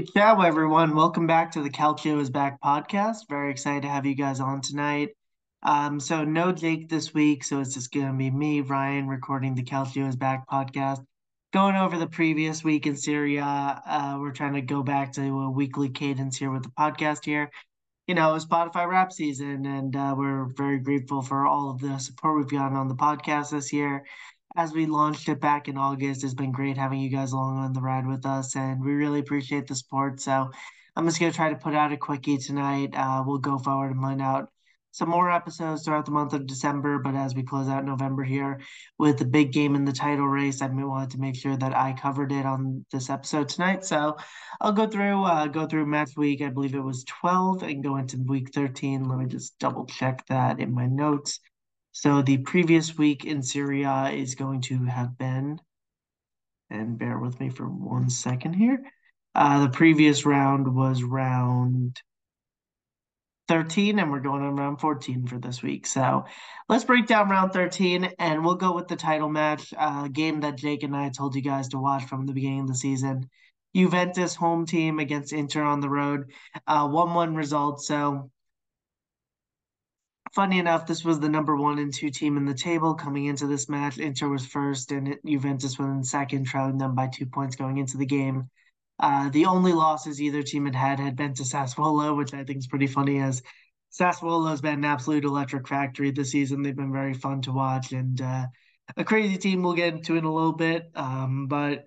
Hey, ciao everyone. Welcome back to the Calcio is Back podcast. Very excited to have you guys on tonight. Um, so no Jake this week, so it's just gonna be me, Ryan, recording the Calcio is Back podcast. Going over the previous week in Serie A. Uh, we're trying to go back to a weekly cadence here with the podcast here. You know, Spotify Wrapped season, and uh, we're very grateful for all of the support we've gotten on the podcast this year as we launched it back in August. It's been great having you guys along on the ride with us, and we really appreciate the support. So I'm just gonna try to put out a quickie tonight. Uh, we'll go forward and line out some more episodes throughout the month of December. But as we close out November here with the big game in the title race, I wanted to make sure that I covered it on this episode tonight. So I'll go through uh, go through match week. I believe it was 12 and go into week 13. Let me just double check that in my notes. So the previous week in Serie A is going to have been, and bear with me for one second here. Uh, the previous round was round 13, and we're going on round 14 for this week. So let's break down round 13, and we'll go with the title match, uh, game that Jake and I told you guys to watch from the beginning of the season. Juventus home team against Inter on the road, uh, 1 1 result. So funny enough, this was the number one and two team in the table coming into this match. Inter was first, and Juventus was in second, trailing them by two points going into the game. Uh, the only losses either team had had had been to Sassuolo, which I think is pretty funny, as Sassuolo has been an absolute electric factory this season. They've been very fun to watch and uh, a crazy team. We'll get into in a little bit, um, but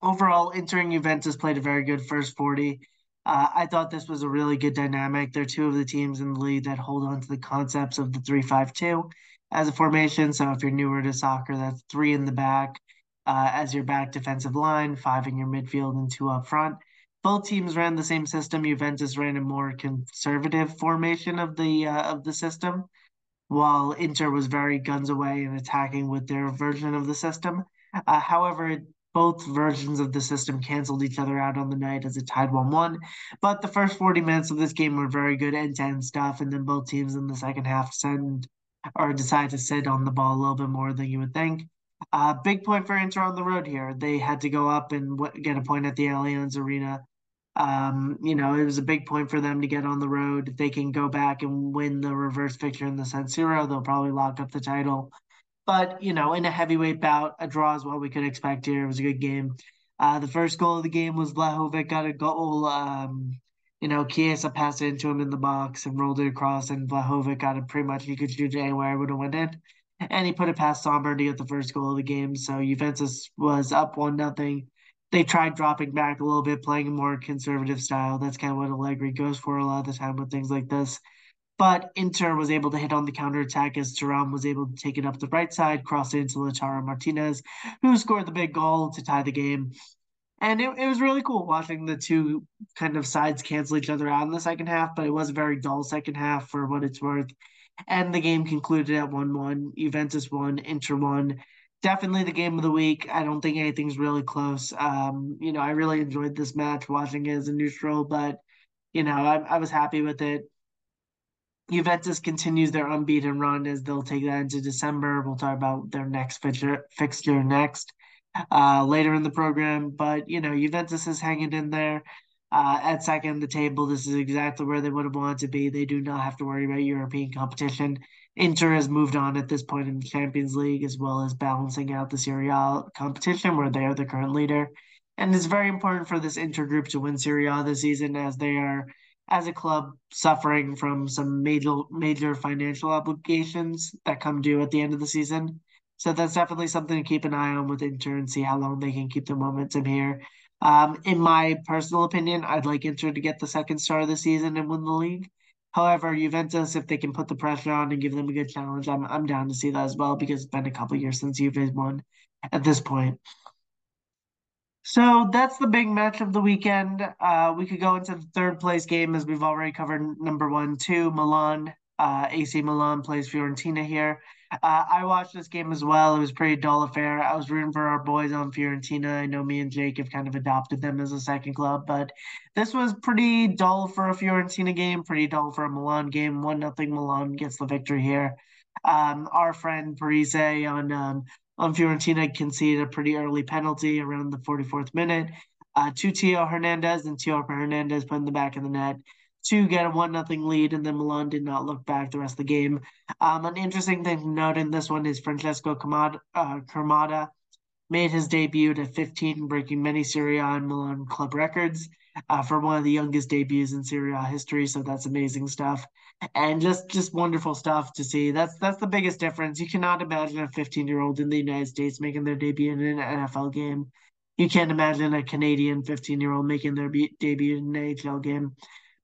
overall, Inter and Juventus played a very good first forty. Uh, I thought this was a really good dynamic. They're two of the teams in the league that hold on to the concepts of the three-five-two as a formation. So if you're newer to soccer, that's three in the back uh, as your back defensive line, five in your midfield, and two up front. Both teams ran the same system. Juventus ran a more conservative formation of the uh, of the system, while Inter was very guns away and attacking with their version of the system. Uh, however, both versions of the system canceled each other out on the night as it tied 1 1. But the first 40 minutes of this game were very good end to end stuff. And then both teams in the second half send or decide to sit on the ball a little bit more than you would think. Uh, big point for Inter on the road here. They had to go up and w- get a point at the Allianz Arena. Um, you know, it was a big point for them to get on the road. If they can go back and win the reverse fixture in the San Siro, they'll probably lock up the title. But, you know, in a heavyweight bout, a draw is what we could expect here. It was a good game. Uh, the first goal of the game was Vlahovic got a goal. Um, you know, Chiesa passed it into him in the box and rolled it across, and Vlahovic got it pretty much. He could shoot it anywhere, would have went in. And he put it past Sommer to get the first goal of the game. So Juventus was up one nothing. They tried dropping back a little bit, playing a more conservative style. That's kind of what Allegri goes for a lot of the time with things like this. But Inter was able to hit on the counterattack as Thuram was able to take it up the right side, cross it into Lautaro Martinez, who scored the big goal to tie the game. And it, it was really cool watching the two kind of sides cancel each other out in the second half, but it was a very dull second half for what it's worth. And the game concluded at 1 1. Juventus won, Inter won. Definitely the game of the week. I don't think anything's really close. Um, you know, I really enjoyed this match watching it as a neutral, but, you know, I, I was happy with it. Juventus continues their unbeaten run as they'll take that into December. We'll talk about their next fixture, fixture next uh, later in the program. But, you know, Juventus is hanging in there uh, at second the table. This is exactly where they would have wanted to be. They do not have to worry about European competition. Inter has moved on at this point in the Champions League, as well as balancing out the Serie A competition, where they are the current leader. And it's very important for this Inter group to win Serie A this season, as they are as a club suffering from some major major financial obligations that come due at the end of the season. So that's definitely something to keep an eye on with Inter and see how long they can keep the momentum here. Um, in my personal opinion, I'd like Inter to get the second star of the season and win the league. However, Juventus, if they can put the pressure on and give them a good challenge, I'm I'm down to see that as well because it's been a couple years since Juve won at this point. So that's the big match of the weekend. Uh, we could go into the third place game as we've already covered number one, two, Milan. Uh, AC Milan plays Fiorentina here. Uh, I watched this game as well. It was pretty dull affair. I was rooting for our boys on Fiorentina. I know me and Jake have kind of adopted them as a second club, but this was pretty dull for a Fiorentina game, pretty dull for a Milan game. One nothing Milan gets the victory here. Um, our friend Parisi on um, on Fiorentina conceded a pretty early penalty around the 44th minute uh, to Theo Hernandez, and Theo Hernandez put in the back of the net to get a one nothing lead, and then Milan did not look back the rest of the game. Um, an interesting thing to note in this one is Francesco Camarda, uh, made his debut at 15, breaking many Serie A and Milan club records uh, for one of the youngest debuts in Serie A history. So that's amazing stuff, and just just wonderful stuff to see. That's that's the biggest difference. You cannot imagine a 15 year old in the United States making their debut in an NFL game. You can't imagine a Canadian 15 year old making their be- debut in an NHL game.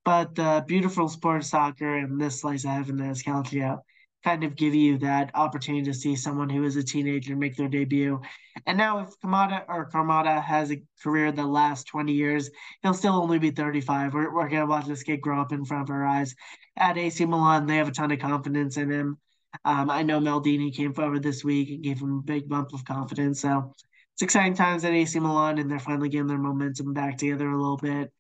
But the beautiful sport soccer and this slice of heaven that is Calcio kind of give you that opportunity to see someone who is a teenager make their debut. And now if Kamada or Kamada has a career the last 20 years, he'll still only be 35. We're, we're going to watch this kid grow up in front of our eyes. At AC Milan, they have a ton of confidence in him. Um, I know Maldini came forward this week and gave him a big bump of confidence. So it's exciting times at AC Milan, and they're finally getting their momentum back together a little bit.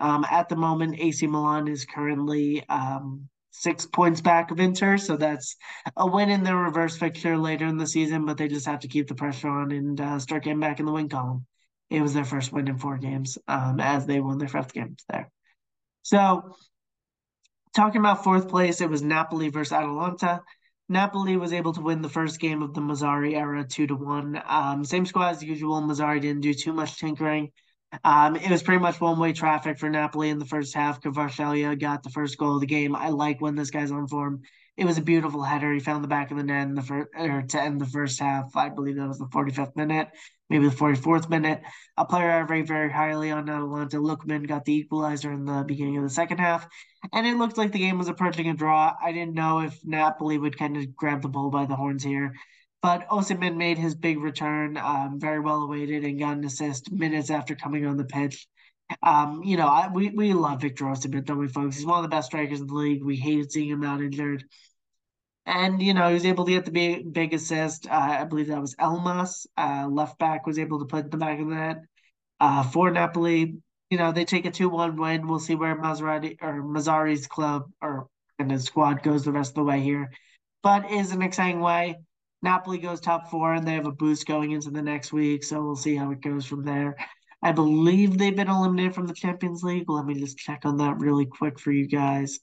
Um, at the moment, AC Milan is currently um, six points back of Inter, so that's a win in their reverse fixture later in the season. But they just have to keep the pressure on and uh, start getting back in the win column. It was their first win in four games, um, as they won their fifth games there. So, talking about fourth place, it was Napoli versus Atalanta. Napoli was able to win the first game of the Mazzarri era two to one. Um, same squad as usual. Mazzarri didn't do too much tinkering. Um, it was pretty much one way traffic for Napoli in the first half. Kvaratskhelia got the first goal of the game. I like when this guy's on form. It was a beautiful header. He found the back of the net in the first, or to end the first half. I believe that was the 45th minute, maybe the 44th minute. A player I rate very highly on Atalanta, Lookman, got the equalizer in the beginning of the second half, and it looked like the game was approaching a draw. I didn't know if Napoli would kind of grab the bull by the horns here. But Osimhen made his big return, um, very well awaited, and got an assist minutes after coming on the pitch. Um, you know, I, we we love Victor Osimhen, don't we, folks? He's one of the best strikers in the league. We hated seeing him out injured. And, you know, he was able to get the big, big assist. Uh, I believe that was Elmas, uh, left back, was able to put the back of the net uh, for Napoli. You know, they take a 2 1 win. We'll see where Maserati or Mazzarri's club or and his squad goes the rest of the way here. But is an exciting way. Napoli goes top four and they have a boost going into the next week. So we'll see how it goes from there. I believe they've been eliminated from the Champions League. Let me just check on that really quick for you guys.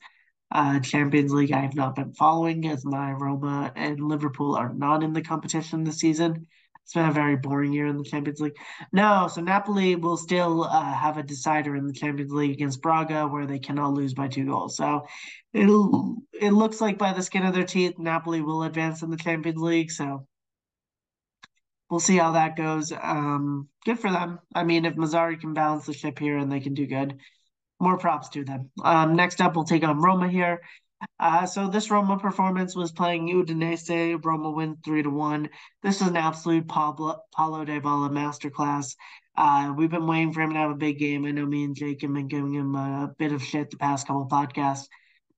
Uh, Champions League, I have not been following as my Roma and Liverpool are not in the competition this season. It's been a very boring year in the Champions League. No, so Napoli will still uh, have a decider in the Champions League against Braga, where they cannot lose by two goals. So it'll it looks like by the skin of their teeth, Napoli will advance in the Champions League. So we'll see how that goes. Um, good for them. I mean, if Mazzarri can balance the ship here and they can do good, more props to them. Um, next up, we'll take on Roma here. Uh, so this Roma performance was playing Udinese. Roma win three to one. This is an absolute Pablo Paulo Dybala masterclass. Uh, we've been waiting for him to have a big game. I know me and Jake have been giving him a bit of shit the past couple podcasts,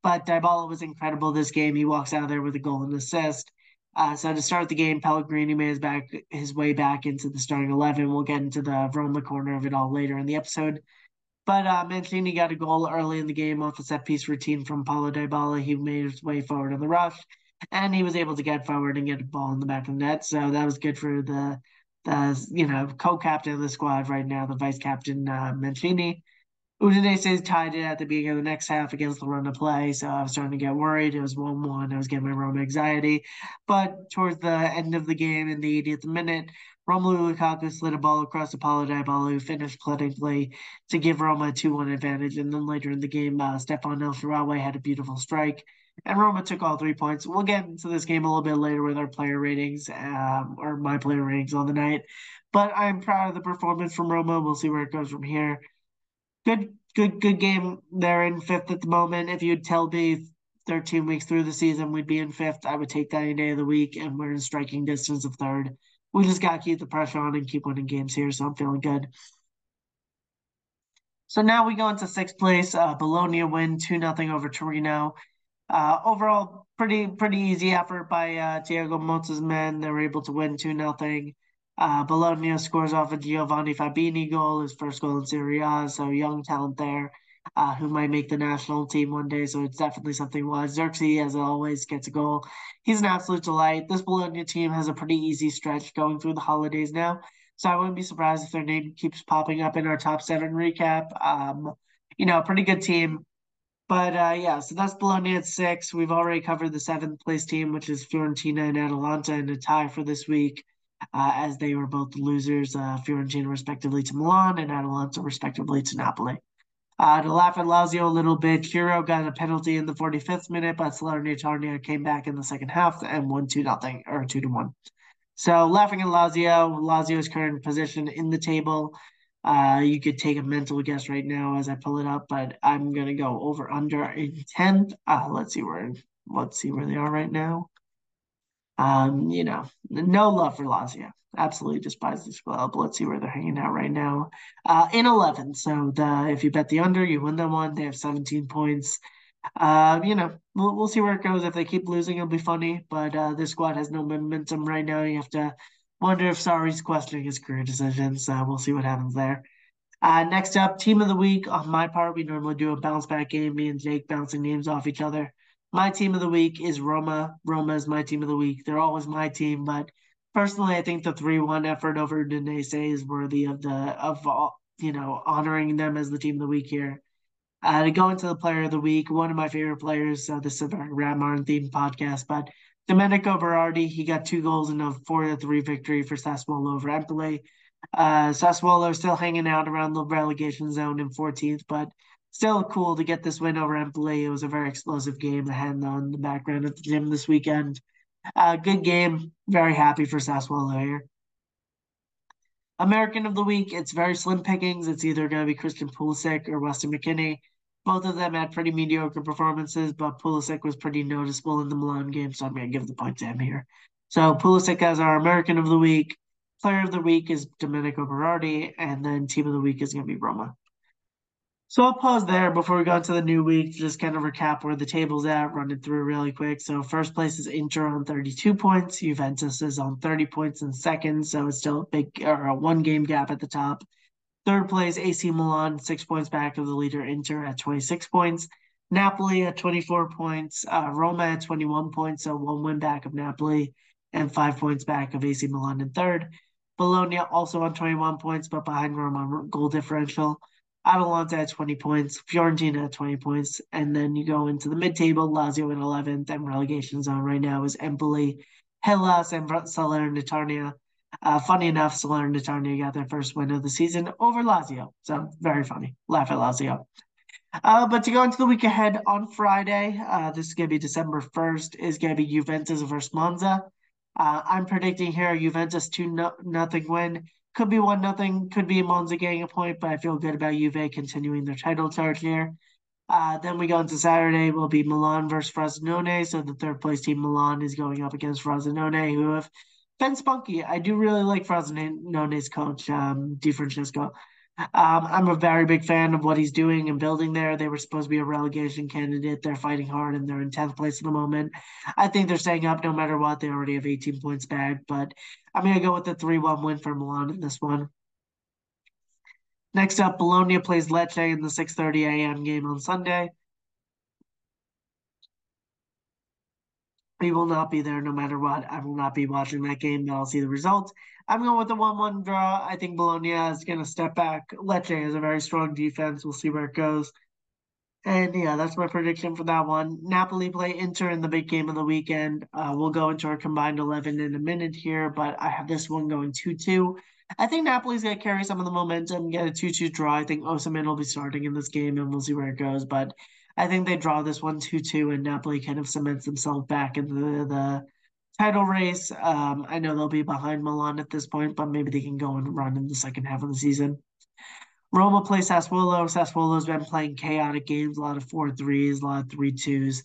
but Dybala was incredible this game. He walks out of there with a goal and assist. Uh, so to start the game, Pellegrini made his back his way back into the starting eleven. We'll get into the Roma corner of it all later in the episode. But uh, Mancini got a goal early in the game off a set piece routine from Paulo Dybala. He made his way forward in the rush, and he was able to get forward and get a ball in the back of the net. So that was good for the the you know co-captain of the squad right now, the vice captain uh, Mancini. Udinese tied it at the beginning of the next half against the run of play, so I was starting to get worried. It was 1 1. I was getting my own anxiety. But towards the end of the game, in the 80th minute, Romelu Lukaku slid a ball across Paulo Dybala, who finished clinically to give Roma a 2 1 advantage. And then later in the game, uh, Stefan had a beautiful strike, and Roma took all three points. We'll get into this game a little bit later with our player ratings, um, or my player ratings on the night. But I'm proud of the performance from Roma. We'll see where it goes from here good, good, good game. They're in fifth at the moment. If you'd tell me 13 weeks through the season we'd be in fifth, I would take that any day of the week, and we're in striking distance of third. We just got to keep the pressure on and keep winning games here, so I'm feeling good. So now we go into sixth place. Uh, Bologna win 2 0 over Torino. Uh, overall, pretty pretty easy effort by uh, Thiago Motta's men. They were able to win 2 0. Uh, Bologna scores off a Giovanni Fabbian goal, his first goal in Serie A, so young talent there. Uh, who might make the national team one day. So it's definitely something Well, Zirkzee, as always, gets a goal. He's an absolute delight. This Bologna team has a pretty easy stretch going through the holidays now. So I wouldn't be surprised if their name keeps popping up in our top seven recap. Um, you know, pretty good team. But uh, yeah, so that's Bologna at six. We've already covered the seventh place team, which is Fiorentina and Atalanta in a tie for this week, uh, as they were both losers, uh, Fiorentina respectively to Milan and Atalanta respectively to Napoli. Uh, to laugh at Lazio a little bit, Ciro got a penalty in the 45th minute, but Salernitana came back in the second half and won 2 nothing or 2 to 1. So laughing at Lazio, Lazio's current position in the table. Uh, you could take a mental guess right now as I pull it up, but I'm gonna go over under in 10th. Uh, let's see where let's see where they are right now. Um, you know, no love for Lazio absolutely despise this club. Let's see where they're hanging out right now. Uh, in 11. So the if you bet the under, you win that one. They have 17 points. Uh, you know, we'll, we'll see where it goes. If they keep losing, it'll be funny. But uh, this squad has no momentum right now. You have to wonder if Sarri's questioning his career decisions. Uh, we'll see what happens there. Uh, next up, team of the week. On my part, we normally do a bounce back game. Me and Jake bouncing names off each other. My team of the week is Roma. Roma is my team of the week. They're always my team, but personally, I think the three one effort over Udinese is worthy of the of all you know honoring them as the team of the week here. Uh, to go into the player of the week, one of my favorite players. Uh, this is a Ramarn themed podcast, but Domenico Berardi, he got two goals in a four to three victory for Sassuolo over Empoli. Uh, Sassuolo still hanging out around the relegation zone in 14th, but still cool to get this win over Empoli. It was a very explosive game ahead on the background at the gym this weekend. Uh, good game. Very happy for Sassuolo here. American of the week, it's very slim pickings. It's either going to be Christian Pulisic or Weston McKennie. Both of them had pretty mediocre performances, but Pulisic was pretty noticeable in the Milan game, so I'm going to give the point to him here. So Pulisic as our American of the week. Player of the week is Domenico Berardi, and then team of the week is going to be Roma. So I'll pause there before we go into the new week to just kind of recap where the table's at, run it through really quick. So first place is Inter on 32 points. Juventus is on 30 points in second, so it's still a big or a one game gap at the top. Third place, AC Milan, six points back of the leader Inter at 26 points. Napoli at 24 points. Uh, Roma at 21 points, so one win back of Napoli and five points back of AC Milan in third. Bologna also on 21 points, but behind Roma goal differential. Atalanta at 20 points, Fiorentina at 20 points, and then you go into the mid-table, Lazio in 11th, and relegation zone right now is Empoli, Hellas, and Salernitana. Uh, funny enough, Salernitana got their first win of the season over Lazio, so very funny. Laugh at Lazio. Uh, but to go into the week ahead on Friday, uh, this is going to be December 1st, is going to be Juventus versus Monza. Uh, I'm predicting here Juventus 2 no- nothing win. Could be one nothing. Could be Monza getting a point, but I feel good about Juve continuing their title charge here. Uh, then we go into Saturday. Will be Milan versus Frosinone. So the third place team Milan is going up against Frosinone, who have been spunky. I do really like Frosinone's coach, um, Di Francesco. Um, I'm a very big fan of what he's doing and building there. They were supposed to be a relegation candidate. They're fighting hard and they're in 10th place at the moment. I think they're staying up no matter what. They already have 18 points back, but I'm going to go with the 3 1 win for Milan in this one. Next up, Bologna plays Lecce in the 6:30 a.m. game on Sunday. We will not be there no matter what. I will not be watching that game, but I'll see the results. I'm going with the 1 1 draw. I think Bologna is going to step back. Lecce has a very strong defense. We'll see where it goes. And yeah, that's my prediction for that one. Napoli play Inter in the big game of the weekend. Uh, we'll go into our combined 11 in a minute here, but I have this one going 2 2. I think Napoli's going to carry some of the momentum, get a 2 2 draw. I think Osimhen will be starting in this game, and we'll see where it goes. But I think they draw this one 2 2, and Napoli kind of cements themselves back into the, the title race. Um, I know they'll be behind Milan at this point, but maybe they can go and run in the second half of the season. Roma plays Sassuolo. Sassuolo's been playing chaotic games, a lot of four threes, a lot of three twos.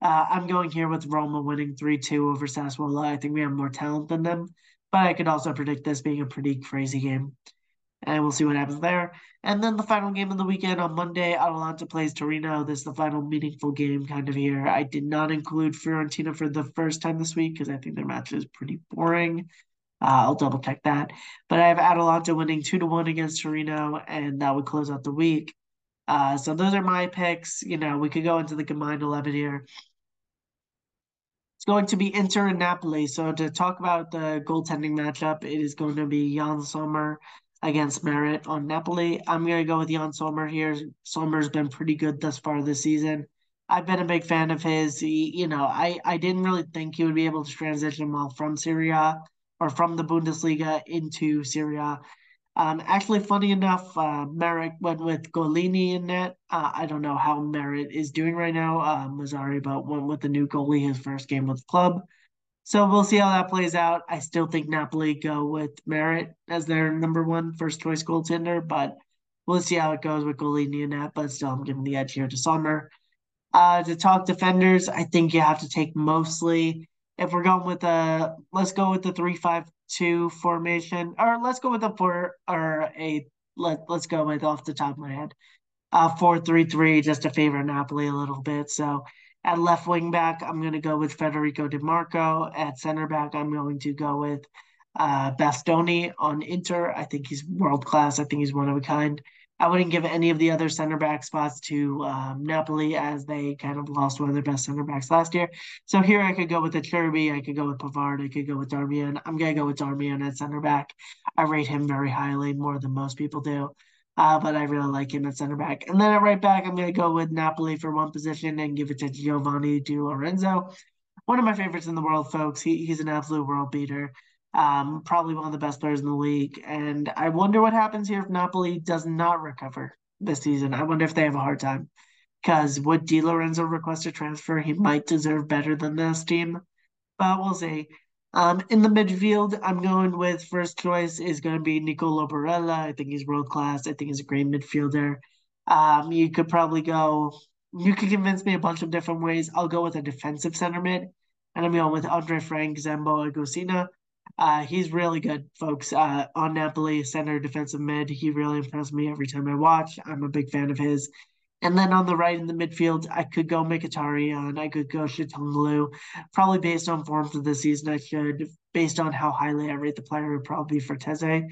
Uh, I'm going here with Roma winning 3 2 over Sassuolo. I think we have more talent than them, but I could also predict this being a pretty crazy game and we'll see what happens there. And then the final game of the weekend on Monday, Atalanta plays Torino. This is the final meaningful game kind of here. I did not include Fiorentina for the first time this week because I think their match is pretty boring. Uh, I'll double check that. But I have Atalanta winning 2 to 1 against Torino, and that would close out the week. Uh, so those are my picks. You know, we could go into the combined 11 here. It's going to be Inter and Napoli. So to talk about the goaltending matchup, it is going to be Jan Sommer against Meret on Napoli. I'm going to go with Jan Sommer here. Sommer's been pretty good thus far this season. I've been a big fan of his. He, you know, I, I didn't really think he would be able to transition well from Serie A or from the Bundesliga into Serie A. Um, actually, funny enough, uh, went with Gollini in net. Uh, I don't know how Meret is doing right now. Uh, Mazzarri, but went with the new goalie his first game with the club. So we'll see how that plays out. I still think Napoli go with Meret as their number one first choice goaltender, but we'll see how it goes with Gollini in. But still, I'm giving the edge here to Sommer. Uh, to talk defenders, I think you have to take mostly if we're going with a let's go with the three five two formation, or let's go with a four or a let let's go with off the top of my head, uh four three three just to favor Napoli a little bit. So at left wing back, I'm going to go with Federico Di Marco. At center back, I'm going to go with uh, Bastoni on Inter. I think he's world class. I think he's one of a kind. I wouldn't give any of the other center back spots to um, Napoli as they kind of lost one of their best center backs last year. So here I could go with Acerbi, I could go with Pavard, I could go with Darmian. I'm gonna go with Darmian at center back. I rate him very highly, more than most people do. Uh, but I really like him at center back. And then at right back, I'm gonna go with Napoli for one position and give it to Giovanni Di Lorenzo. One of my favorites in the world, folks. He, he's an absolute world beater. Um, probably one of the best players in the league. And I wonder what happens here if Napoli does not recover this season. I wonder if they have a hard time. Because would Di Lorenzo request a transfer? He might deserve better than this team. But we'll see. Um, in the midfield, I'm going with first choice is going to be Nicolo Barella. I think he's world class. I think he's a great midfielder. Um, you could probably go. You could convince me a bunch of different ways. I'll go with a defensive center mid, and I'm going with Andre Frank, Zambo, Agostina. Uh, he's really good, folks. Uh, on Napoli, center defensive mid, he really impressed me every time I watch. I'm a big fan of his. And then on the right in the midfield, I could go Mkhitaryan, I could go Calhanoglu. Probably based on form for the season, I should, based on how highly I rate the player, would probably be Frattesi.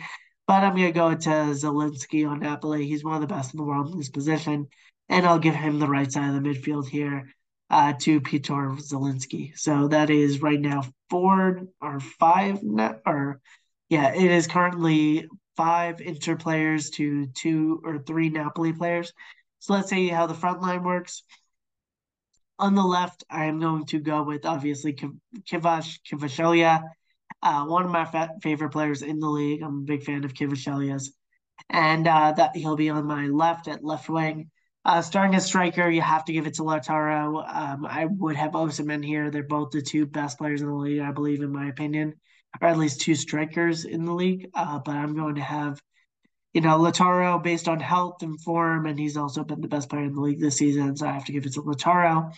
But I'm going to go to Zielinski on Napoli. He's one of the best in the world in this position. And I'll give him the right side of the midfield here uh, to Piotr Zielinski. So that is right now four or five, or yeah, it is currently five Inter players to two or three Napoli players. So let's see how the front line works. On the left, I am going to go with obviously Kivash Kivashelia, uh, one of my fa- favorite players in the league. I'm a big fan of Kivashelia's, and uh, that he'll be on my left at left wing. Uh, starting as striker, you have to give it to Lautaro. Um, I would have Osimhen here. They're both the two best players in the league, I believe, in my opinion, or at least two strikers in the league. Uh, but I'm going to have, you know, Lautaro based on health and form, and he's also been the best player in the league this season, so I have to give it to Lautaro.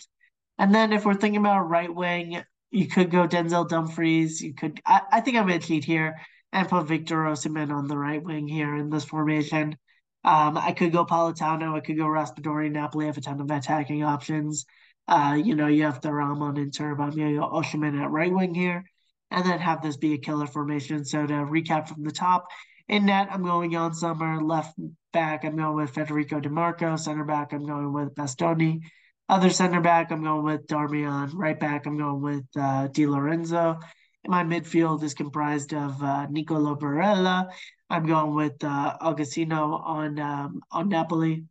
And then if we're thinking about right wing, you could go Denzel Dumfries. You could, I, I think I'm going to cheat here and put Victor Osimhen on the right wing here in this formation. Um, I could go Politano. I could go Raspadori. Napoli have a ton of attacking options. Uh, you know, you have the Ramon and Turbo. You go Osimhen at right wing here, and then have this be a killer formation. So to recap from the top, in net, I'm going Jan Sommer. Left back, I'm going with Federico Di Marco. Center back, I'm going with Bastoni. Other center back, I'm going with Darmian. Right back, I'm going with uh, Di Lorenzo. My midfield is comprised of uh, Nicolo Barella. I'm going with uh, Augustino on um, on Napoli,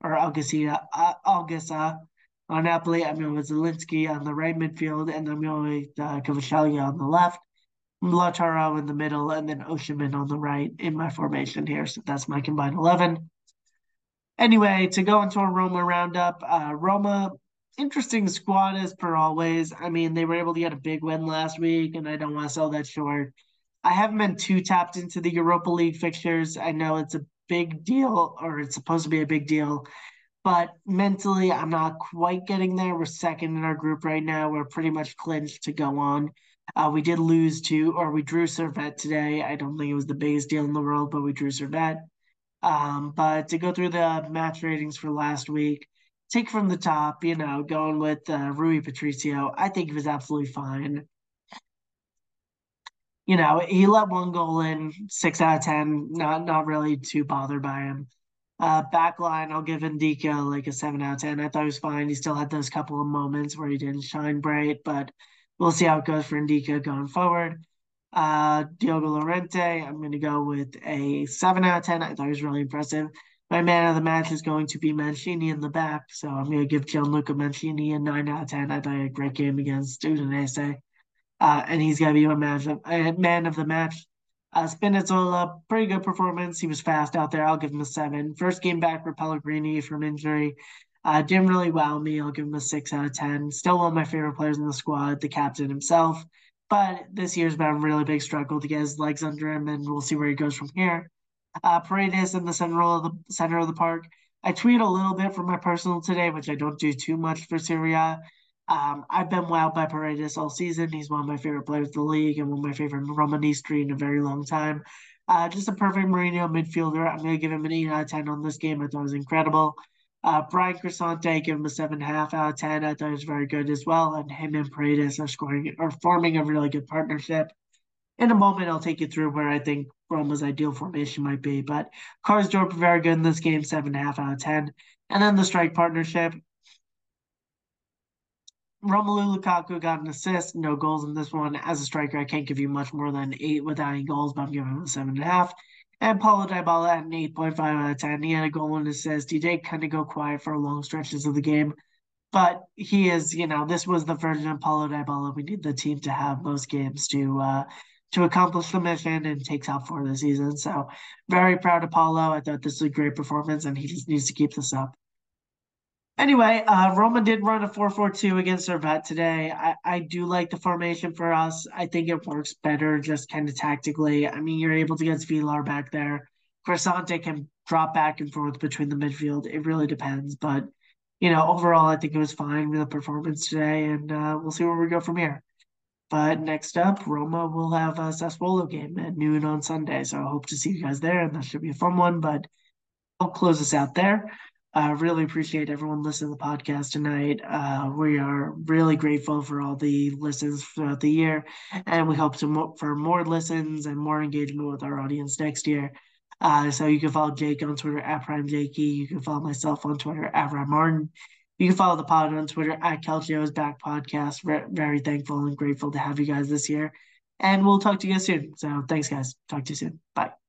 or Augustina uh, Augusta on Napoli. I'm going with Zielinski on the right midfield, and I'm going with uh, on the left. Lautaro in the middle, and then Osimhen on the right in my formation here. So that's my combined 11. Anyway, to go into a Roma roundup, uh, Roma interesting squad as per always. I mean, they were able to get a big win last week, and I don't want to sell that short. I haven't been too tapped into the Europa League fixtures. I know it's a big deal, or it's supposed to be a big deal, but mentally, I'm not quite getting there. We're second in our group right now. We're pretty much clinched to go on. Uh, we did lose to, or we drew Servette today. I don't think it was the biggest deal in the world, but we drew Servette. Um, but to go through the match ratings for last week, take from the top, you know, going with uh, Rui Patricio, I think he was absolutely fine. You know, he let one goal in, six out of ten. Not not really too bothered by him. Uh, back line, I'll give Ndicka like a seven out of ten. I thought he was fine. He still had those couple of moments where he didn't shine bright, but we'll see how it goes for Ndicka going forward. Uh, Diogo Llorente, I'm going to go with a seven out of ten. I thought he was really impressive. My man of the match is going to be Mancini in the back, so I'm going to give Gianluca Mancini a nine out of ten. I thought he had a great game against Udinese, uh, and he's going to be my man of, uh, man of the match. Uh, Spinazzola, pretty good performance. He was fast out there. I'll give him a seven. First game back for Pellegrini from injury. Uh, didn't really wow me. I'll give him a six out of 10. Still one of my favorite players in the squad, the captain himself. But this year's been a really big struggle to get his legs under him, and we'll see where he goes from here. Uh, Paredes in the center of the center of the park. I tweet a little bit for my personal today, which I don't do too much for Serie A. Um, I've been wowed by Paredes all season. He's one of my favorite players in the league and one of my favorite Romanistri in a very long time. Uh, just a perfect Mourinho midfielder. I'm going to give him an 8 out of 10 on this game. I thought it was incredible. Uh, Bryan Cristante, give him a 7.5 out of 10. I thought he was very good as well. And him and Paredes are scoring are forming a really good partnership. In a moment, I'll take you through where I think Roma's ideal formation might be. But Karsdorp very good in this game, 7.5 out of 10. And then the strike partnership. Romelu Lukaku got an assist, no goals in this one. As a striker, I can't give you much more than eight without any goals, but I'm giving him a seven and a half. And Paulo Dybala at an 8.5 out of 10. He had a goal and assist. He did kind of go quiet for long stretches of the game, but he is, you know, this was the version of Paulo Dybala we need the team to have most games to uh, to accomplish the mission and take top four this season. So very proud of Paulo. I thought this was a great performance, and he just needs to keep this up. Anyway, uh, Roma did run a 4-4-2 against Servette today. I, I do like the formation for us. I think it works better just kind of tactically. I mean, you're able to get Svilar back there. Cristante can drop back and forth between the midfield. It really depends. But, you know, overall, I think it was fine with the performance today, and uh, we'll see where we go from here. But next up, Roma will have a Sassuolo game at noon on Sunday. So I hope to see you guys there, and that should be a fun one. But I'll close this out there. I uh, really appreciate everyone listening to the podcast tonight. Uh, we are really grateful for all the listens throughout the year, and we hope to mo- for more listens and more engagement with our audience next year. Uh, so you can follow Jake on Twitter at Prime Jakey. You can follow myself on Twitter at Ryan Martin. You can follow the pod on Twitter at Calcio's Back Podcast. Re- very thankful and grateful to have you guys this year. And we'll talk to you guys soon. So thanks, guys. Talk to you soon. Bye.